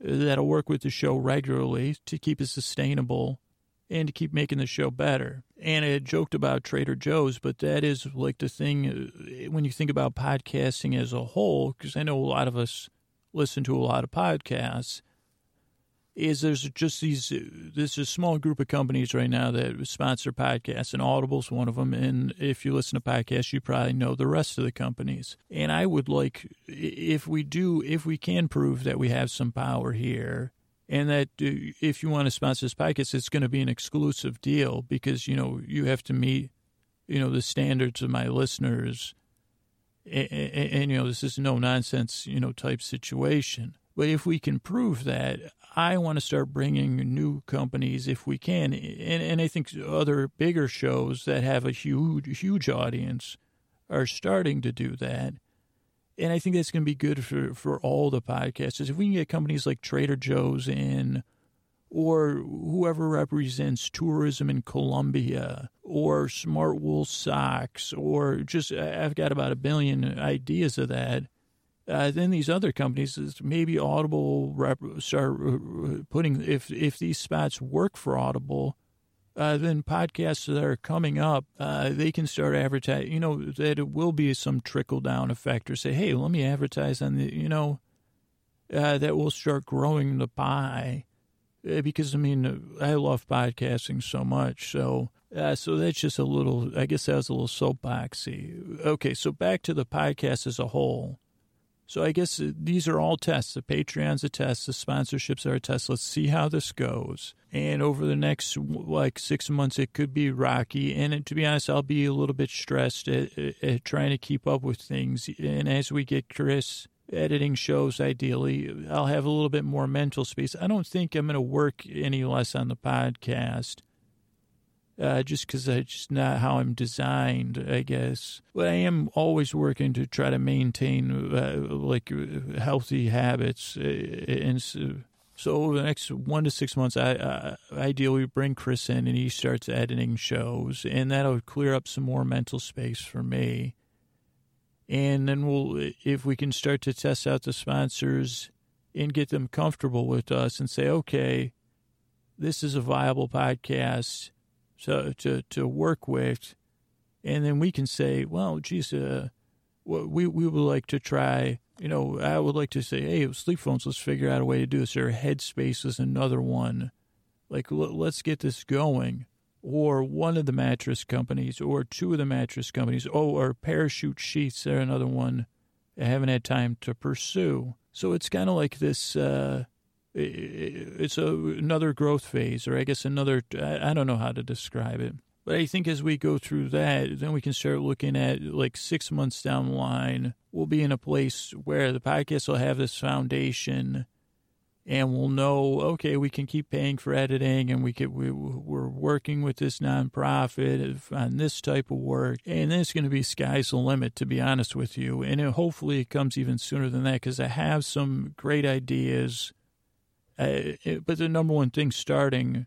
A: that'll work with the show regularly to keep it sustainable and to keep making the show better? And I joked about Trader Joe's, but that is like the thing uh, when you think about podcasting as a whole, because I know a lot of us listen to a lot of podcasts, is there's just these, uh, there's a small group of companies right now that sponsor podcasts, and Audible's one of them. And if you listen to podcasts, you probably know the rest of the companies. And I would like, if we do, if we can prove that we have some power here, and that uh, if you want to sponsor this podcast, it's going to be an exclusive deal because you know you have to meet you know the standards of my listeners, and, and, and, you know this is no nonsense you know type situation. But if we can prove that, I want to start bringing new companies if we can, and, and I think other bigger shows that have a huge huge audience are starting to do that and I think that's going to be good for, for all the podcasters. If we can get companies like Trader Joe's in, or whoever represents tourism in Colombia, or Smartwool Socks, or just I've got about a billion ideas of that. Uh, then these other companies, maybe Audible rep, start uh, putting if if these spots work for Audible uh, then podcasts that are coming up, uh, they can start advertising. You know that it will be some trickle down effect, or say, "Hey, let me advertise on the," you know, uh, that will start growing the pie. Uh, because I mean, I love podcasting so much, so uh, so that's just a little. I guess that was a little soapboxy. Okay, so back to the podcast as a whole. So I guess uh, these are all tests. The Patreon's a test. The sponsorships are a test. Let's see how this goes. And over the next like six months, it could be rocky. And to be honest, I'll be a little bit stressed at, at trying to keep up with things. And as we get Chris editing shows, ideally, I'll have a little bit more mental space. I don't think I'm going to work any less on the podcast uh, just because that's just not how I'm designed, I guess. But I am always working to try to maintain uh, like healthy habits, uh, and so, so over the next one to six months, I, I ideally bring Chris in and he starts editing shows, and that'll clear up some more mental space for me. And then we'll, if we can start to test out the sponsors and get them comfortable with us and say, okay, this is a viable podcast to, to, to work with. And then we can say, well, geez, uh, we, we would like to try, you know, I would like to say, hey, SleepPhones, let's figure out a way to do this. Or Headspace is another one. Like, let's get this going. Or one of the mattress companies, or two of the mattress companies. Oh, or Parachute Sheets, they're another one I haven't had time to pursue. So it's kind of like this, uh, it's a, another growth phase, or I guess another, I don't know how to describe it. But I think as we go through that, then we can start looking at like six months down the line, we'll be in a place where the podcast will have this foundation and we'll know, okay, we can keep paying for editing and we could, we, we're working with this nonprofit on this type of work. And then it's going to be sky's the limit, to be honest with you. And it, hopefully it comes even sooner than that because I have some great ideas. Uh, but the number one thing starting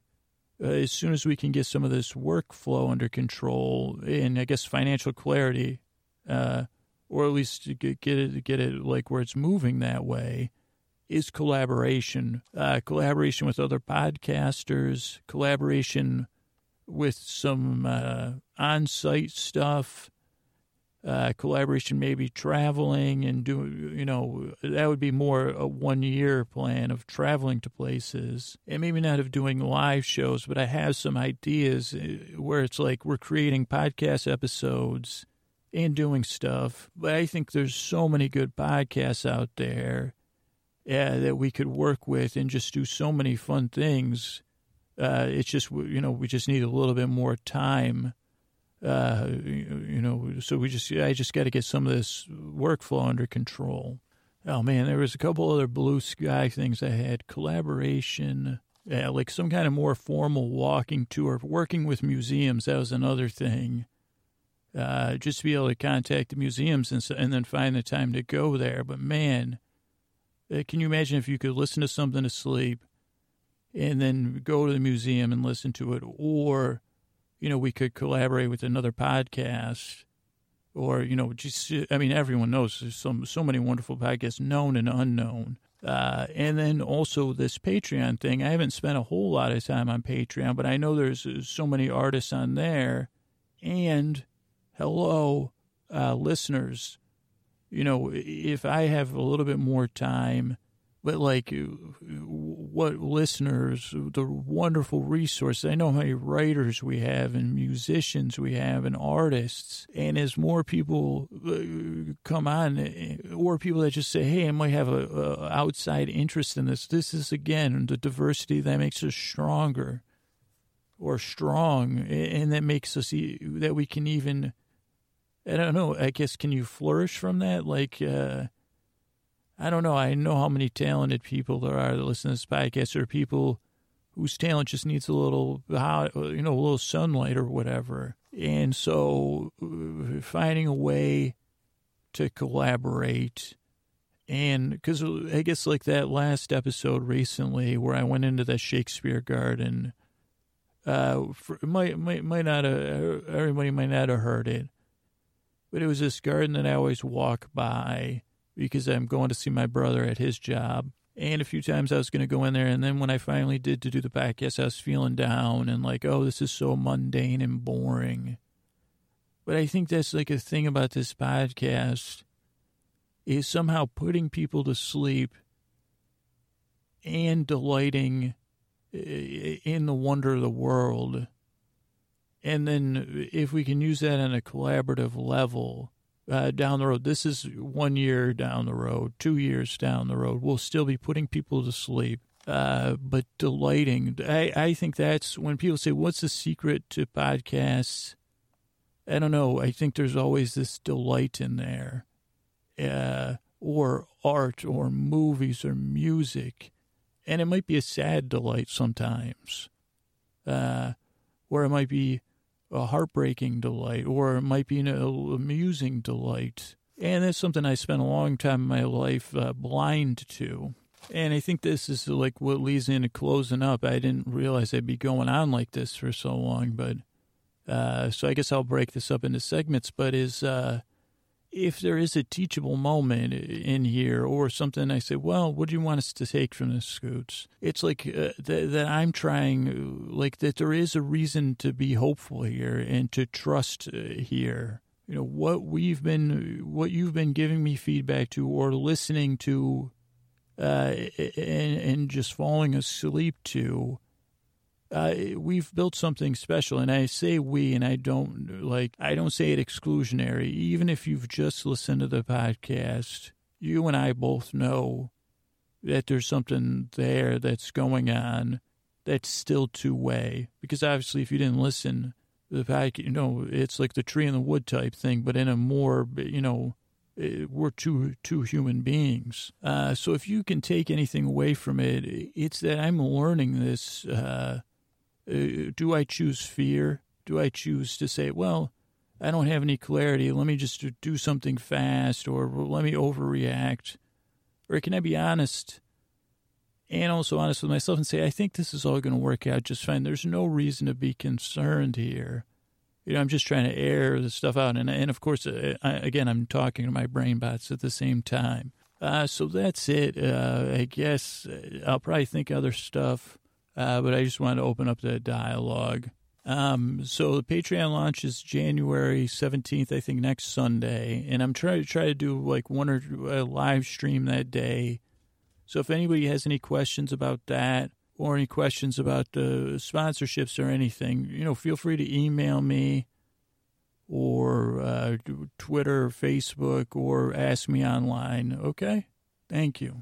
A: uh, as soon as we can get some of this workflow under control and I guess financial clarity, uh, or at least get, get it, get it like where it's moving that way is collaboration. Uh, collaboration with other podcasters, collaboration with some uh, on site stuff, uh, collaboration maybe traveling and doing, you know, that would be more a one year plan of traveling to places and maybe not of doing live shows, but I have some ideas uh, where it's like we're creating podcast episodes and doing stuff. But I think there's so many good podcasts out there uh, that we could work with and just do so many fun things. Uh, it's just, you know, we just need a little bit more time. Uh, you know, so we just, I just got to get some of this workflow under control. Oh man, there was a couple other blue sky things I had collaboration, yeah, like some kind of more formal walking tour, working with museums. That was another thing. Uh, just to be able to contact the museums and, and then find the time to go there. But man, uh, can you imagine if you could listen to something to sleep and then go to the museum and listen to it? Or, you know, we could collaborate with another podcast or, you know, just, I mean, everyone knows there's so, so many wonderful podcasts, known and unknown. Uh, and then also this Patreon thing. I haven't spent a whole lot of time on Patreon, but I know there's uh, so many artists on there. And hello, uh, listeners, you know, if I have a little bit more time, but like what listeners, the wonderful resource. I know how many writers we have and musicians we have and artists. And as more people uh, come on, or people that just say, hey, I might have a, a outside interest in this, this is again the diversity that makes us stronger or strong. And that makes us, that we can even I don't know. I guess can you flourish from that? Like, uh, I don't know. I know how many talented people there are that listen to this podcast, or people whose talent just needs a little, you know, a little sunlight or whatever. And so, uh, finding a way to collaborate, and because I guess like that last episode recently where I went into the Shakespeare Garden, uh, for, might might might not have, everybody might not have heard it but it was this garden that I always walk by because I'm going to see my brother at his job. And a few times I was going to go in there. And then when I finally did to do the podcast, I was feeling down and like, oh, this is so mundane and boring. But I think that's like a thing about this podcast is somehow putting people to sleep and delighting eh, eh, in the wonder of the world and then if we can use that on a collaborative level uh, down the road, this is one year down the road, two years down the road, we'll still be putting people to sleep, uh, but delighting. I, I think that's when people say, What's the secret to podcasts? I don't know. I think there's always this delight in there, uh, or art, or movies, or music. And it might be a sad delight sometimes, uh, or it might be a heartbreaking delight, or it might be an amusing delight. And that's something I spent a long time in my life uh, blind to. And I think this is like what leads into closing up. I didn't realize I'd be going on like this for so long, but uh, so I guess I'll break this up into segments. But is uh, if there is a teachable moment in here or something, I say, well, what do you want us to take from this, Scoots? It's like uh, th- that I'm trying, like that there is a reason to be hopeful here and to trust uh, here. You know, what we've been, what you've been giving me feedback to or listening to uh, and, and just falling asleep to uh, we've built something special. And I say we, and I don't like, I don't say it exclusionary. Even if you've just listened to the podcast, you and I both know that there's something there that's going on that's still two way. Because obviously, if you didn't listen, the podcast, you know, it's like the tree in the wood type thing, but in a more, you know, uh, we're two two human beings. Uh, so if you can take anything away from it, it's that I'm learning this. Uh, uh, do I choose fear? Do I choose to say, well, I don't have any clarity. Let me just do something fast, or let me overreact, or can I be honest? and also honest with myself and say, I think this is all going to work out just fine. There's no reason to be concerned here. You know, I'm just trying to air the stuff out. And, and of course, uh, I, again, I'm talking to my brain bots at the same time. Uh, so that's it. Uh, I guess uh, I'll probably think other stuff, uh, but I just wanted to open up the dialogue. Um, so the Patreon launches January 17th, I think next Sunday. And I'm trying to try to do like one or a live stream that day so if anybody has any questions about that or any questions about the sponsorships or anything, you know, feel free to email me or uh, Twitter, Facebook, or ask me online. Okay? Thank you.